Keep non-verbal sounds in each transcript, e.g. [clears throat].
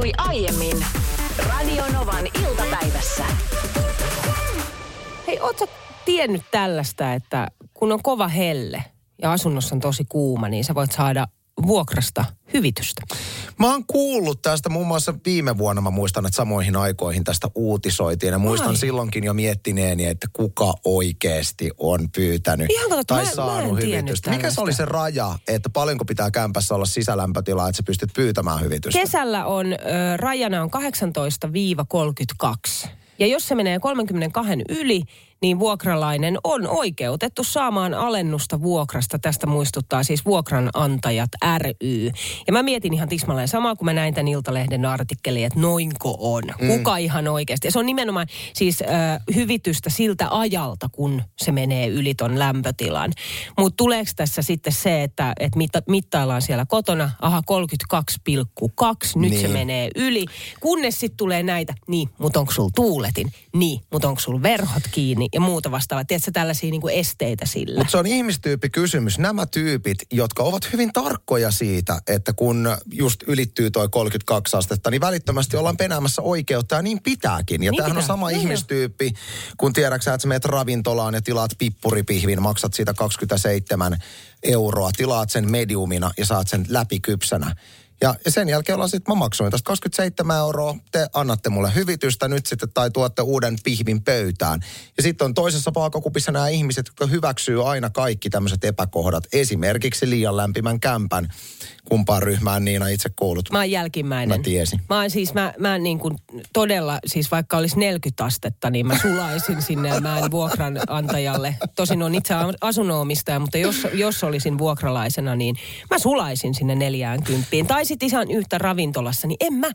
tapahtui aiemmin Radionovan iltapäivässä. Hei, ootko tiennyt tällaista, että kun on kova helle ja asunnossa on tosi kuuma, niin sä voit saada vuokrasta hyvitystä? Mä oon kuullut tästä muun muassa viime vuonna, mä muistan, että samoihin aikoihin tästä uutisoitiin. Ja muistan Ai. silloinkin jo miettineeni, että kuka oikeasti on pyytänyt Ihan totta, tai mä- mä saanut tiennyt hyvitystä. Mikä se oli se raja, että paljonko pitää kämpässä olla sisälämpötilaa, että sä pystyt pyytämään hyvitystä? Kesällä on, ö, rajana on 18-32. Ja jos se menee 32 yli, niin vuokralainen on oikeutettu saamaan alennusta vuokrasta. Tästä muistuttaa siis vuokranantajat ry. Ja mä mietin ihan tismalleen samaa, kun mä näin tämän Iltalehden artikkelin, että noinko on. Kuka ihan oikeasti. Ja se on nimenomaan siis ö, hyvitystä siltä ajalta, kun se menee yli ton lämpötilan. Mutta tuleeko tässä sitten se, että, että mitta, mittaillaan siellä kotona, aha 32,2, nyt se Niin. menee yli. Kunnes sitten tulee näitä, niin, mutta onko sulla tuuletin? Niin, mutta onko sulla verhot kiinni? Ja muuta vastaavaa. Tiedätkö tällaisia niinku esteitä sillä? Mutta se on ihmistyyppikysymys. Nämä tyypit, jotka ovat hyvin tarkkoja siitä, että kun just ylittyy toi 32 astetta, niin välittömästi ollaan penäämässä oikeutta ja niin pitääkin. Ja Niin tämähän on pitää. sama Joo, joo. ihmistyyppi, kun tiedätkö sä, että sä menet ravintolaan ja tilaat pippuripihvin, maksat siitä 27 euroa, tilaat sen mediumina ja saat sen läpikypsänä. Ja, sen jälkeen ollaan sitten, mä maksoin tästä 27 euroa, te annatte mulle hyvitystä nyt sitten tai tuotte uuden pihvin pöytään. Ja sitten on toisessa vaakakupissa nämä ihmiset, jotka hyväksyy aina kaikki tämmöiset epäkohdat. Esimerkiksi liian lämpimän kämpän. Kumpaan ryhmään Niina itse kuulut? Mä oon jälkimmäinen. Mä tiesin. Mä oon siis, mä, mä niin kuin todella, siis vaikka olisi 40 astetta, niin mä sulaisin sinne ja mä en vuokranantajalle. Tosin on itse asunnonomistaja, mutta jos, jos olisin vuokralaisena, niin mä sulaisin sinne 40. Tai sitten ihan yhtä ravintolassa, niin en mä,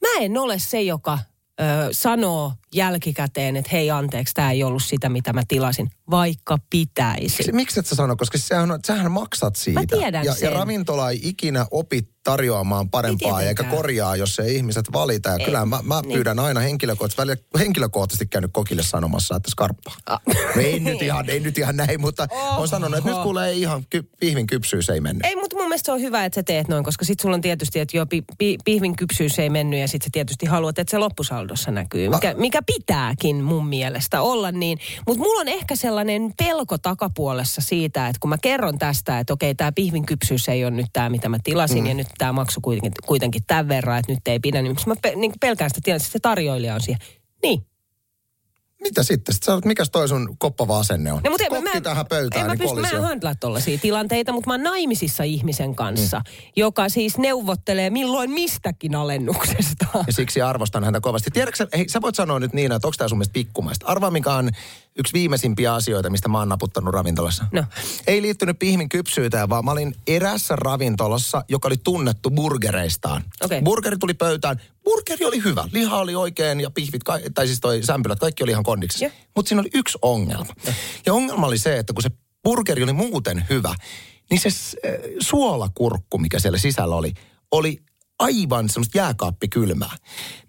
mä en ole se, joka ö, sanoo jälkikäteen, että hei anteeksi, tämä ei ollut sitä, mitä mä tilasin, vaikka pitäisi. Miksi et sä sano, koska sehän, on, sähän maksat siitä. Mä tiedän ja, sen. ja ravintola ei ikinä opi tarjoamaan parempaa, eikä korjaa, jos ei ihmiset valita. Ja Ei, kyllä mä, mä niin. pyydän aina henkilökohtaisesti, välillä henkilökohtaisesti käynyt kokille sanomassa, että skarppaa. Ah. No ei, nyt [laughs] ihan, ei nyt ihan näin, mutta on sanonut, että nyt kuulee ihan ky, pihvin kypsyys ei mennyt. Ei, mutta mun mielestä se on hyvä, että sä teet noin, koska sit sulla on tietysti, että jo pi, pi, pihvin kypsyys ei mennyt ja sit sä tietysti haluat, että se loppusaldossa näkyy, mikä, mikä pitääkin mun mielestä olla niin. Mutta mulla on ehkä sellainen pelko takapuolessa siitä, että kun mä kerron tästä, että okei, tämä pihvin kypsyys ei ole nyt tämä, mitä mä tilasin mm. ja nyt tämä maksu kuitenkin, kuitenkin tämän verran, että nyt ei pidä, niin mä pe, niin pelkään sitä, tiedän, että se tarjoilija on siihen. Niin, Mitä sitten? Sitten sanot, mikäs toi sun koppava asenne on? No, mutta Kokki mä, tähän pöytään, en mä niin pysty, mä en handlaa tollaisia tilanteita, mutta mä oon naimisissa ihmisen kanssa, mm. joka siis neuvottelee milloin mistäkin alennuksesta. Ja siksi arvostan häntä kovasti. Tiedätkö, hei, sä voit sanoa nyt niin, että onko tämä sun mielestä pikkumaista. Arvaa, mikä on yksi viimeisimpiä asioita, mistä mä oon naputtanut ravintolassa. No. Ei liittynyt pihmin kypsyyteen, vaan mä olin erässä ravintolassa, joka oli tunnettu burgereistaan. Okei. Burgeri tuli pöytään. Burgeri oli hyvä. Liha oli oikein ja pihvit, tai siis toi sämpylät, kaikki oli ihan kondiksessa. Joo. Mutta siinä oli yksi ongelma. Ja ongelma oli se, että kun se burgeri oli muuten hyvä, niin se äh, suolakurkku, mikä siellä sisällä oli, oli aivan semmoista jääkaappikylmää.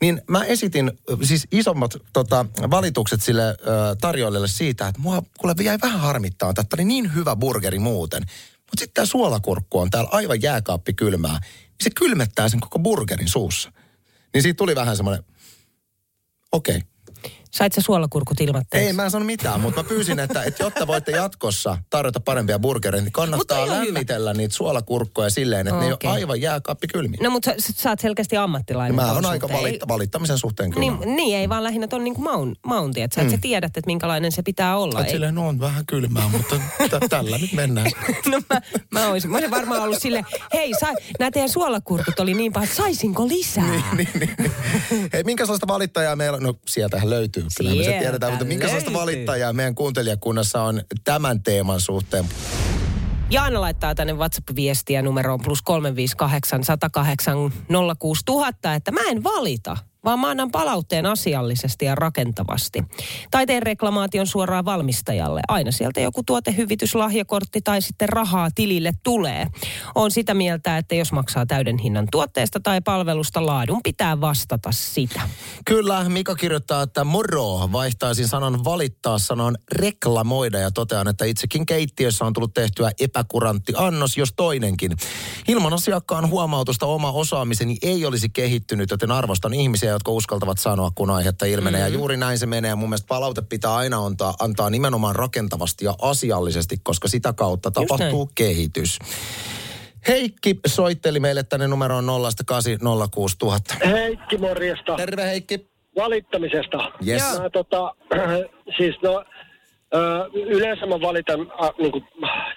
Niin mä esitin siis isommat tota, valitukset sille ö, tarjoilijalle siitä, että mua kuule jäi vähän harmittaa, että oli niin hyvä burgeri muuten. Mutta sitten tämä suolakurkku on täällä aivan jääkaappikylmää. Niin se kylmettää sen koko burgerin suussa. Niin siitä tuli vähän semmoinen, okei. Okay. Sait sä suolakurkut ilmatteeksi? Ei, mä en sano mitään, mutta mä pyysin, että, että jotta voitte jatkossa tarjota parempia burgereita, niin kannattaa ihan hyvä. lämmitellä niitä suolakurkkoja silleen, että ne ei Okei. ole aivan jääkaappikylmiä. No mutta sä, sä oot selkeästi ammattilainen. Mä oon aika valitta, valittamisen suhteen kyllä. Niin, niin, ei vaan lähinnä ton niinku maun, maunti, että sä, mm. sä tiedät, että minkälainen se pitää olla. Et silleen, no on vähän kylmää, mutta t- tällä nyt mennään. [laughs] no mä, mä, olisin, mä olisin varmaan ollut sille, hei, sa, nämä teidän suolakurkut oli niin pahat, saisinko lisää? niin, niin, niin. Hei, minkälaista valittajaa meillä on? No sieltähän löytyy, kyllä me se tiedetään, mutta minkälaista löytyy. valittajaa meidän kuuntelijakunnassa on tämän teeman suhteen? Jaana laittaa tänne WhatsApp-viestiä numeroon plus 358 108 06000, että mä en valita. Vaan mä annan palautteen asiallisesti ja rakentavasti. Tai teen reklamaation suoraan valmistajalle. Aina sieltä joku tuotehyvitys, lahjakortti tai sitten rahaa tilille tulee. On sitä mieltä, että jos maksaa täyden hinnan tuotteesta tai palvelusta, laadun pitää vastata sitä. Kyllä, Mika kirjoittaa, että moro, vaihtaisin sanan valittaa sanan reklamoida ja totean, että itsekin keittiössä on tullut tehtyä epäkurantti annos, jos toinenkin. Ilman asiakkaan huomautusta oma osaamiseni ei olisi kehittynyt, joten arvostan ihmisiä, jotka uskaltavat sanoa, kun aihetta ilmenee. Mm-hmm. Ja juuri näin se menee. Mun mielestä palaute pitää aina antaa, antaa nimenomaan rakentavasti ja asiallisesti, koska sitä kautta tapahtuu kehitys. Heikki soitteli meille tänne numeroon 0806000. Heikki, morjesta. Terve Heikki. Valittamisesta. Yes. Mä, tota, [clears throat] siis no, yleensä mä valitan, a, niin kuin,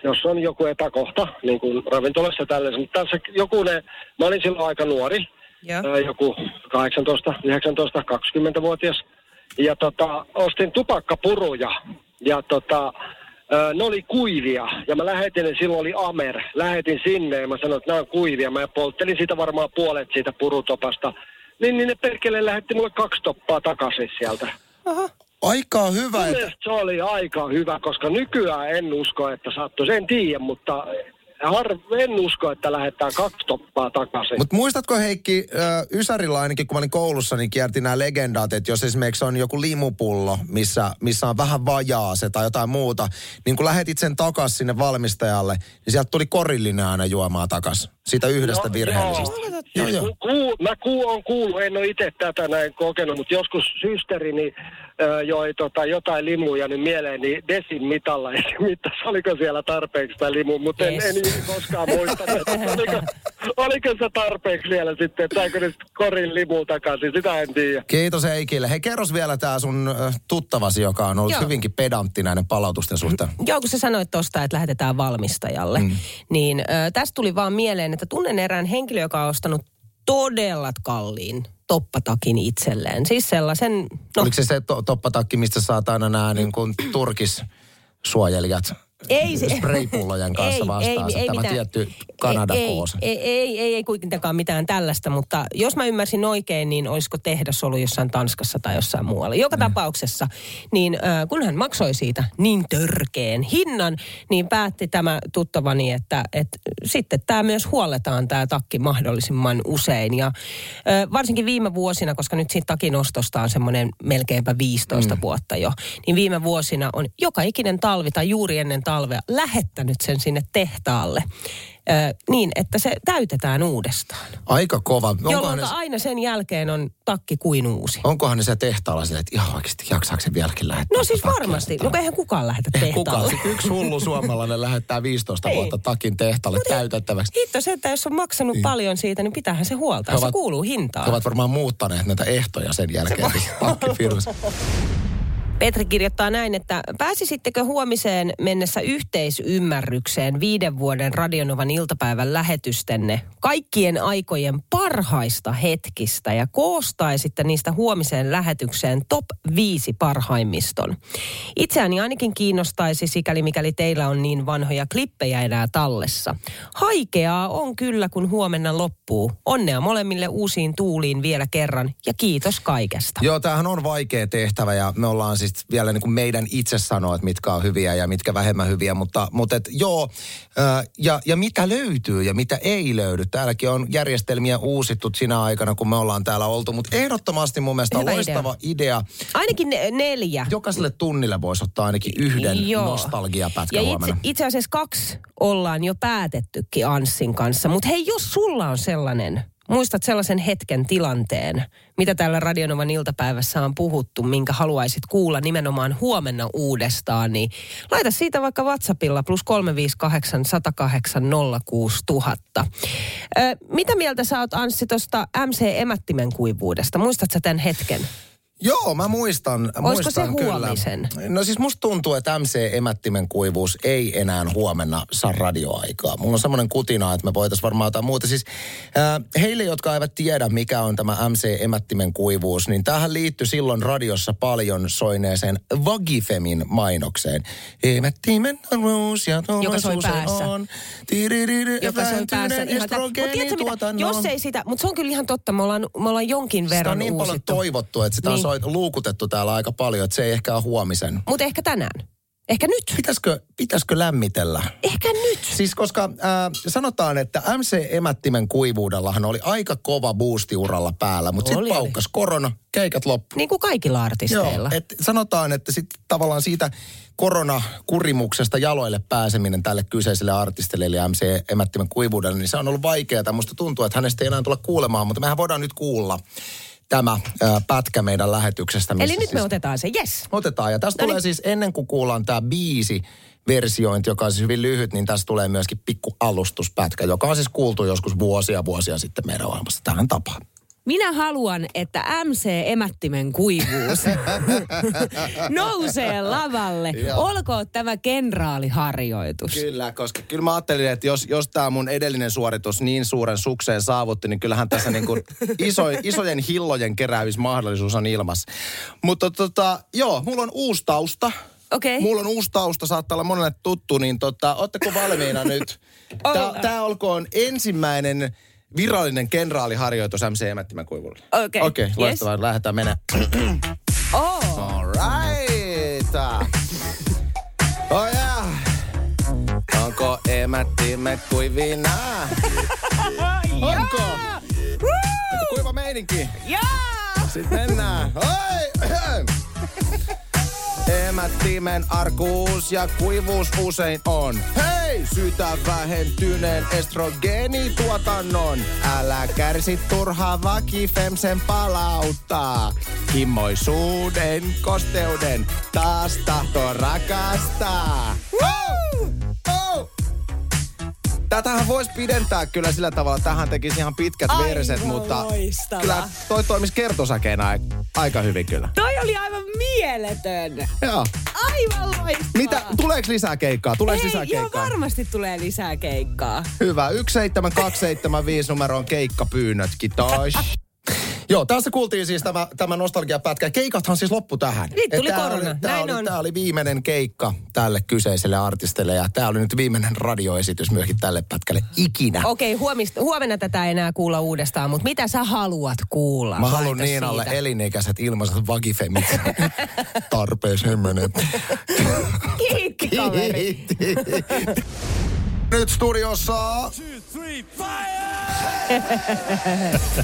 jos on joku epäkohta, niin kuin ravintolassa tällaisen. Mutta tässä joku ne, mä olin silloin aika nuori, ö, joku 18, 19, 20-vuotias. Ja tota, ostin tupakkapuruja. Ja tota, ne oli kuivia ja mä lähetin ne, silloin oli Amer. Lähetin sinne ja mä sanoin, että nämä on kuivia. Mä polttelin siitä varmaan puolet siitä purutopasta. Niin, niin ne perkele lähetti mulle kaksi toppaa takaisin sieltä. Aha. Aika hyvä. Että... se oli aika hyvä, koska nykyään en usko, että sattuisi. En tiedä, mutta har, en usko, että lähettää kaksi toppaa takaisin. Mutta muistatko Heikki, Ysärillä ainakin kun mä olin koulussa, niin kierti nämä legendaat, että jos esimerkiksi on joku limupullo, missä, missä on vähän vajaa se tai jotain muuta, niin kun lähetit sen takaisin sinne valmistajalle, niin sieltä tuli korillinen aina juomaan takaisin. Siitä yhdestä no, virheellisestä. Joo. Joo, joo. Ku, mä ku, on kuullut, en ole itse tätä näin kokenut, mutta joskus systeri niin, joi tota, jotain limuja niin mieleen, niin desin mitalla ja se mittas, oliko siellä tarpeeksi sitä limu, mutta yes. en, en koskaan muista, oliko, oliko se tarpeeksi vielä sitten, että saiko nyt korin limu takaisin, sitä en tiedä. Kiitos Eikille. Hei kerros vielä tämä sun tuttavasi, joka on ollut Joo. hyvinkin pedantti näiden palautusten suhteen. Joo, kun sä sanoit tosta, että lähetetään valmistajalle, mm. niin tästä tuli vaan mieleen, että tunnen erään henkilö, joka on ostanut todella kalliin toppatakin itselleen. Siis sellaisen... No. Oliko se se to- toppatakki, mistä saat aina nämä niin kuin turkissuojelijat ei se, spraypullojen kanssa vastaan ei, ei, tämä mitään, tietty Kanada ei, ei, ei, ei, ei kuitenkaan mitään tällaista, mutta jos mä ymmärsin oikein, niin olisiko tehdas ollut jossain Tanskassa tai jossain muualla. Joka mm. tapauksessa, niin äh, kun hän maksoi siitä niin törkeen hinnan, niin päätti tämä tuttavani, että, että sitten tämä myös huolletaan tämä takki mahdollisimman usein. Ja äh, varsinkin viime vuosina, koska nyt siitä takin ostosta on semmoinen melkeinpä 15 mm. vuotta jo, niin viime vuosina on joka ikinen talvi tai juuri ennen talvea lähettänyt sen sinne tehtaalle. Ö, niin, että se täytetään uudestaan. Aika kova. Jolloin ne... aina sen jälkeen on takki kuin uusi. Onkohan ne se tehtaalla sille, että ihan oikeasti jaksaako se vieläkin lähettää? No siis varmasti. No eihän kukaan lähetä tehtaalle. Kukaan. Yksi hullu suomalainen lähettää 15 Ei. vuotta takin tehtaalle no, täytettäväksi. Hitto se, että jos on maksanut niin. paljon siitä, niin pitäähän se huolta. se kuuluu hintaan. He ovat varmaan muuttaneet näitä ehtoja sen jälkeen. Se Petri kirjoittaa näin, että pääsisittekö huomiseen mennessä yhteisymmärrykseen viiden vuoden Radionovan iltapäivän lähetystenne kaikkien aikojen parhaista hetkistä ja koostaisitte niistä huomiseen lähetykseen top viisi parhaimmiston. Itseäni ainakin kiinnostaisi sikäli mikäli teillä on niin vanhoja klippejä enää tallessa. Haikeaa on kyllä kun huomenna loppuu. Onnea molemmille uusiin tuuliin vielä kerran ja kiitos kaikesta. Joo, tämähän on vaikea tehtävä ja me ollaan siis sitten vielä niin kuin meidän itse sanoa, että mitkä on hyviä ja mitkä vähemmän hyviä. Mutta, mutta et, joo, ja, ja mitä löytyy ja mitä ei löydy. Täälläkin on järjestelmiä uusittu sinä aikana, kun me ollaan täällä oltu. Mutta ehdottomasti mun mielestä on loistava idea. idea. Ainakin neljä. Jokaiselle tunnille voisi ottaa ainakin yhden joo. nostalgiapätkä ja huomenna. Itse, itse asiassa kaksi ollaan jo päätettykin Anssin kanssa. Mutta hei, jos sulla on sellainen muistat sellaisen hetken tilanteen, mitä täällä Radionovan iltapäivässä on puhuttu, minkä haluaisit kuulla nimenomaan huomenna uudestaan, niin laita siitä vaikka WhatsAppilla plus 358 108 06000. Ö, mitä mieltä sä oot Anssi tuosta MC Emättimen kuivuudesta? Muistatko tämän hetken? Joo, mä muistan. muistan se kyllä. huomisen? No siis musta tuntuu, että MC-emättimen kuivuus ei enää huomenna saa radioaikaa. Mulla on semmoinen kutina, että me voitaisiin varmaan jotain muuta. Siis äh, heille, jotka eivät tiedä, mikä on tämä MC-emättimen kuivuus, niin tähän liittyy silloin radiossa paljon soineeseen Vagifemin mainokseen. Emättimen ruus ja Joka soi päässä. on. Tiririri, joka se on päässä. vähentyneen Ihan tä- Mut tiedätkö mitä? estrogeenituotannon. Jos ei sitä, mutta se on kyllä ihan totta, me ollaan, me ollaan jonkin Sitä verran on niin paljon toivottu, että sitä on Niin. Soit, luukutettu täällä aika paljon, että se ei ehkä ole huomisen. Mutta ehkä tänään. Ehkä nyt. Pitäisikö, pitäisikö lämmitellä? Ehkä nyt. Siis koska äh, sanotaan, että MC-emättimen kuivuudellahan oli aika kova boosti uralla päällä, mutta sitten paukkas korona, keikat loppu. Niin kuin kaikilla artisteilla. et sanotaan, että sitten tavallaan siitä koronakurimuksesta jaloille pääseminen tälle kyseiselle artistille, eli MC-emättimen kuivuudelle, niin se on ollut vaikeaa. Musta tuntuu, että hänestä ei enää tulla kuulemaan, mutta mehän voidaan nyt kuulla tämä pätkä meidän lähetyksestä. missä Eli nyt me siis- otetaan se, yes. Otetaan. Ja tästä No tulee niin. siis ennen kuin kuullaan tämä biisi, versiointi, joka on siis hyvin lyhyt, niin tästä tulee myöskin pikku alustuspätkä, joka on siis kuultu joskus vuosia vuosia sitten meidän ohjelmassa tähän tapaan. Minä haluan, että MC-emättimen kuivuus [laughs] nousee lavalle. Joo. Olkoon tämä kenraaliharjoitus. Kyllä, koska kyllä mä ajattelin, että jos, jos tämä mun edellinen suoritus niin suuren sukseen saavutti, niin kyllähän tässä niin kuin [laughs] iso, isojen hillojen keräämismahdollisuus on ilmassa. Mutta tota, joo, mulla on uusi tausta. Okei. Mulla on uusi tausta, saattaa olla monelle tuttu, niin tota, ootteko valmiina nyt? [laughs] Tämä olkoon ensimmäinen virallinen kenraaliharjoitus MC Emättimän kuivulle. Okei. Okei, Yes. loistavaa. Lähdetään mennä. [clears throat] Oh. All right. Oh yeah. Onko emättimme kuivina? [laughs] Onko? Onko kuiva meininki? Jaa! Sitten mennään. Oi! [clears throat] Emättimen arkuus ja kuivuus usein on. Hei! Syytä vähentyneen estrogeenituotannon. Älä kärsi turhaa vakifemsen palauttaa. Himmoisuuden, kosteuden, taas tahto rakastaa. Oh! Oh! Tätähän voisi pidentää kyllä sillä tavalla, tähän tekisi ihan pitkät Aivan verset, mutta loistavaa. kyllä toi toimisi kertosäkeenä aika hyvin kyllä. Toi oli aivan mieletön. Joo. Aivan loistavaa. Mitä, tuleeko lisää keikkaa? Tuleeko lisää Ei, ihan keikkaa? varmasti tulee lisää keikkaa. Hyvä. 17275 numero on keikkapyynnöt. Kiitos. Joo, tässä kuultiin siis tämä, tämä nostalgiapätkä. Keikathan siis loppu tähän. Niin, tuli tää korona. Oli, tämä, Näin oli, on. tämä oli viimeinen keikka tälle kyseiselle artistille ja tämä oli nyt viimeinen radioesitys myöskin tälle pätkälle ikinä. Okei, huomista, huomenna tätä ei enää kuulla uudestaan, mutta mitä sä haluat kuulla? Mä haluan Niinalle siitä. elinikäiset ilmaiset vagifemit. [laughs] Tarpeeseen menee. Kiitti, kaveri. Nyt studiossa...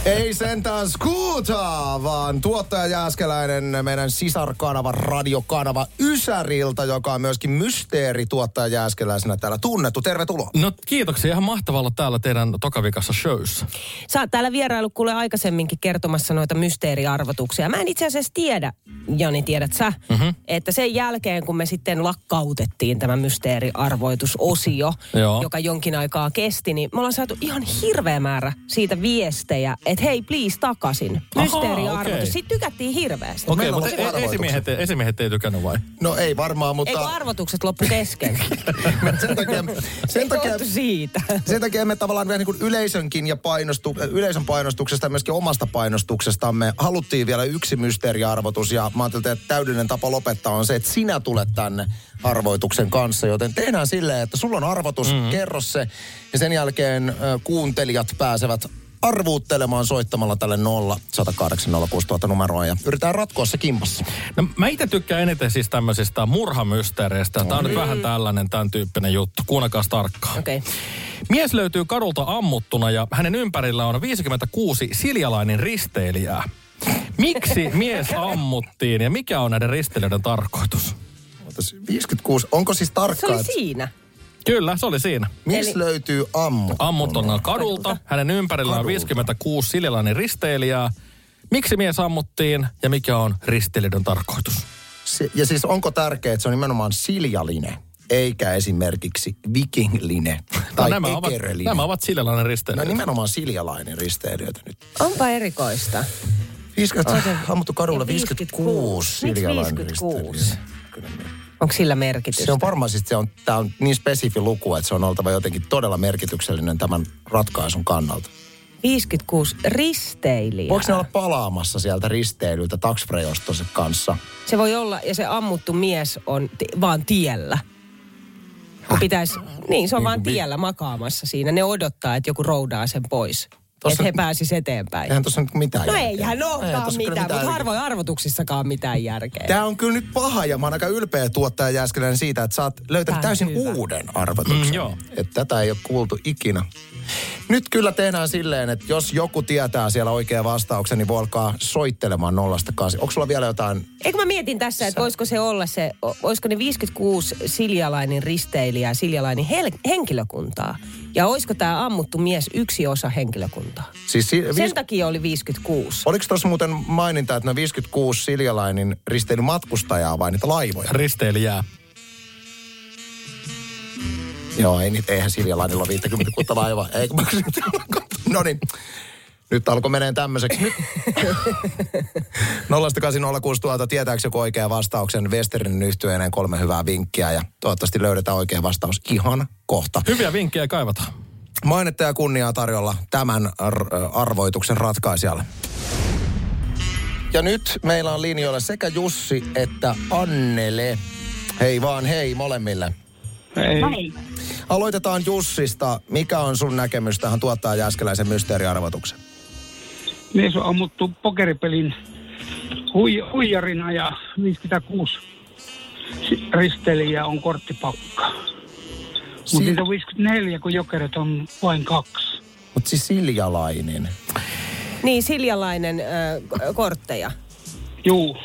Ei sentään skuuta, vaan tuottaja Jääskeläinen, meidän sisarkanava, radiokanava Ysäriltä, joka on myöskin mysteeri tuottaja Jääskeläisenä täällä tunnettu. Tervetuloa. No kiitoksia. Ihan mahtavaa olla täällä teidän tokavikassa showssa. Sä oot täällä vierailu kuule aikaisemminkin kertomassa noita mysteeriarvotuksia. Mä en itse asiassa tiedä, Jani tiedät sä, mm-hmm. että sen jälkeen kun me sitten lakkautettiin tämä mysteeriarvoitusosio, Joo. Joka jonkin aikaa kesti, niin me ollaan saatu ihan hirveä määrä siitä viestejä, että hei please takaisin. Mysteeriarvoitus. okei. Siitä tykättiin hirveästi. Okei, on mutta e- esimiehet, esimiehet ei tykännyt vai? No ei varmaan, Eikö mutta arvotukset loppu kesken? [laughs] sen takia, sen takia, siitä. sen takia me tavallaan vielä niin kuin yleisönkin ja painostu, yleisön painostuksesta ja myöskin omasta painostuksestamme haluttiin vielä yksi mysteeriarvotus ja mä ajattelin, että täydellinen tapa lopettaa on se, että sinä tulet tänne arvoituksen kanssa, joten tehdään silleen, että sulla on arvotus, mm-hmm. kerro se ja sen jälkeen kuuntelijat pääsevät arvuuttelemaan soittamalla tälle 0 108 06000 numeroa ja yritetään ratkoa se kimpassa. No, mä itse tykkään eniten siis tämmöisistä murhamysteereistä. Tämä on nyt vähän tällainen tämän tyyppinen juttu. Kuunnelkaa tarkkaan. Okei. Okay. Mies löytyy kadulta ammuttuna ja hänen ympärillä on 56 siljalainen risteilijää. Miksi [laughs] mies ammuttiin ja mikä on näiden risteilijöiden tarkoitus? Ootas, 56, onko siis Se tarkkaa, oli että siinä. Kyllä, se oli siinä. missä Eli- löytyy ammu? Ammuttunut kadulta. Hänen ympärillä on Kadulta. 56 siljalainen risteilijää. Miksi mies ammuttiin ja mikä on risteilijöiden tarkoitus? Se, ja siis onko tärkeää, että se on nimenomaan siljaline, eikä esimerkiksi vikinglinen tai no, nämä, ovat, nämä ovat siljalainen No risteilijöitä. nimenomaan siljalainen risteilijöitä nyt. Onpa erikoista. 50, ammuttu kadulla Ja 56 Miksi siljalainen 56? risteilijä. Onko sillä merkitystä? Se on varmaan siis, se on, tämä on niin spesifi luku, että se on oltava jotenkin todella merkityksellinen tämän ratkaisun kannalta. 56 risteilijää. Voiko ne olla palaamassa sieltä risteilyltä taksfrey-ostonsa kanssa? Se voi olla, ja se ammuttu mies on t- vaan tiellä. Kun pitäis, niin, se on Niin vaan kuin vi- tiellä makaamassa siinä. Ne odottaa, että joku roudaa sen pois. Tossa- Että he pääsis eteenpäin. Eihän tuossa nyt mitään No järkeä. eihän Eihän olekaan tossa kyllä mitään, mutta harvoin arvotuksissakaan mitään järkeä. Tämä on kyllä nyt paha ja mä oon aika ylpeä tuottaja Jääskeläinen siitä, että sä oot löytänyt on täysin hyvä. uuden arvotuksen. Mm, joo. Että tätä ei ole kuultu ikinä. Nyt kyllä tehdään silleen, että jos joku tietää siellä oikea vastauksen, niin voi alkaa soittelemaan nollasta kasi. Onko sulla vielä jotain? Eikö mä mietin tässä, että voisiko se olla se, olisiko ne 56 siljalainen risteilijää, siljalainen hel- henkilökuntaa? Ja olisiko tämä ammuttu mies yksi osa henkilökuntaa? Siis si- Sen viis- takia oli 56. Oliko tuossa muuten maininta, että ne 56 Siljalainin risteilymatkustajaa vai niitä laivoja? Risteilijää. Joo, ei niitä, eihän Siljalainilla ole 50 kuutta laivaa. Eikö mä [laughs] No niin. Nyt alkoi menee tämmöiseksi. Nyt 0806000 tuota, tietääkö joku oikea vastauksen Westerinin yhtyeeneen kolme hyvää vinkkiä ja toivottavasti löydetään oikea vastaus ihan kohta. Hyviä vinkkejä kaivataan. Mainetta ja kunniaa tarjolla tämän ar- arvoituksen ratkaisijalle. Ja nyt meillä on linjoilla sekä Jussi että Annele. Hei vaan hei molemmille. Ei. No niin. Aloitetaan Jussista. Mikä on sun näkemys tähän tuottaa Jääskeläisen mysteeriarvotukseen? Mies on ammuttu pokeripelin hui, huijarina ja 56 si- risteilijää on korttipakka. Mutta niitä on 54, kun jokerit on vain kaksi. Mutta siis Siljalainen. Niin, siljalainen äh, kortteja. Juu.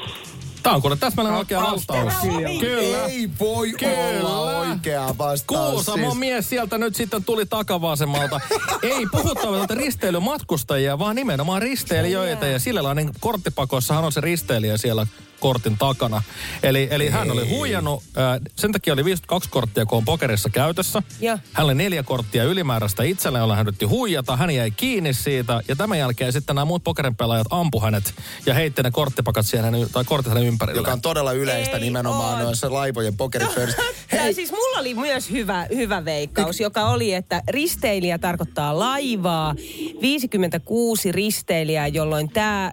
Tämä on kuule täsmälleen oikea vastaus. Kyllä. Ei voi Kyllä. olla oikea vastaus. Kuusamo siis. mies sieltä nyt sitten tuli takavasemmalta. [laughs] Ei puhuttavalta risteilymatkustajia, vaan nimenomaan risteilijöitä. Ja sillälainen korttipakossahan on se risteilijä siellä kortin takana. Eli, eli hän oli huijannut, äh, sen takia oli 52 korttia, kun on pokerissa käytössä. Ja. Hän oli neljä korttia ylimääräistä itselleen, jolla hän yritti huijata. Hän jäi kiinni siitä ja tämän jälkeen sitten nämä muut pokerin pelaajat ampu hänet ja heitti ne korttipakat siihen hänen, tai kortit hänen ympärille. Joka on todella yleistä Ei nimenomaan oo. noissa laivojen pokeripöydissä. [laughs] Hei. siis mulla oli myös hyvä, hyvä veikkaus, joka oli, että risteilijä tarkoittaa laivaa, 56 risteilijää, jolloin tämä,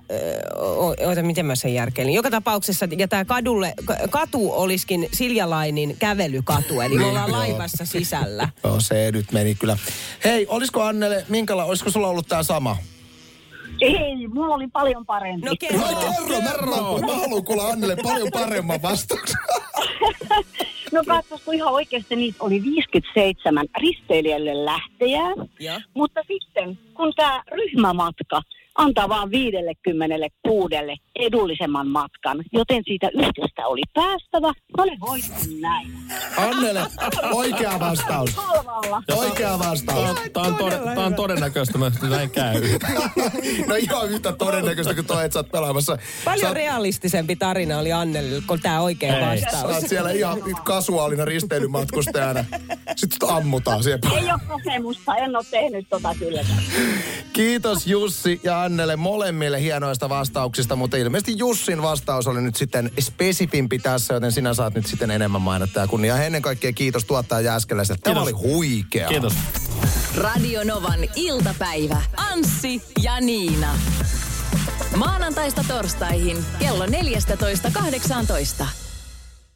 ota miten mä sen järkeilin, joka tapauksessa, ja tämä kadulle, ka- katu olisikin Siljalainin kävelykatu, eli me ollaan Niin, joo. laivassa sisällä. [laughs] Joo, se nyt meni kyllä. Hei, olisiko Annele, minkäla, olisiko sulla ollut tää sama? Ei, mulla oli paljon parempi. No kerro. No kerro, mä, mä, mä haluan kuulla Annele paljon paremman vastauksen. [laughs] No katsos, kun ihan oikeasti niitä oli 57 risteilijälle lähtejää. Ja. Mutta sitten, kun tämä ryhmämatka antaa vaan 56 edullisemman matkan, joten siitä yhdestä oli päästävä, mä olin voittanut näin. Annele, oikea vastaus. Halvalla. Oikea vastaus. Tämä on, tode, tää on todennäköistä, että näin käy. No ihan yhtä todennäköistä kuin toi, että sä oot pelaamassa. Paljon Sä oot- realistisempi tarina oli Annelle, kun tämä oikea Ei. Sä vastaus. oot siellä ihan kasuaalina risteilymatkustajana. Sitten ammutaan siellä. Ei ole kokemusta, en ole tehnyt tota kyllä. Kiitos Jussi ja Annelle molemmille hienoista vastauksista, mutta ilmeisesti Jussin vastaus oli nyt sitten spesifimpi tässä, joten sinä saat nyt sitten enemmän mainetta ja kunnia. Ja ennen kaikkea kiitos tuottaja Jääskeläiselle. Tämä oli huikea. Kiitos. Radio Novan iltapäivä. Anssi ja Niina. Maanantaista torstaihin kello 14.18.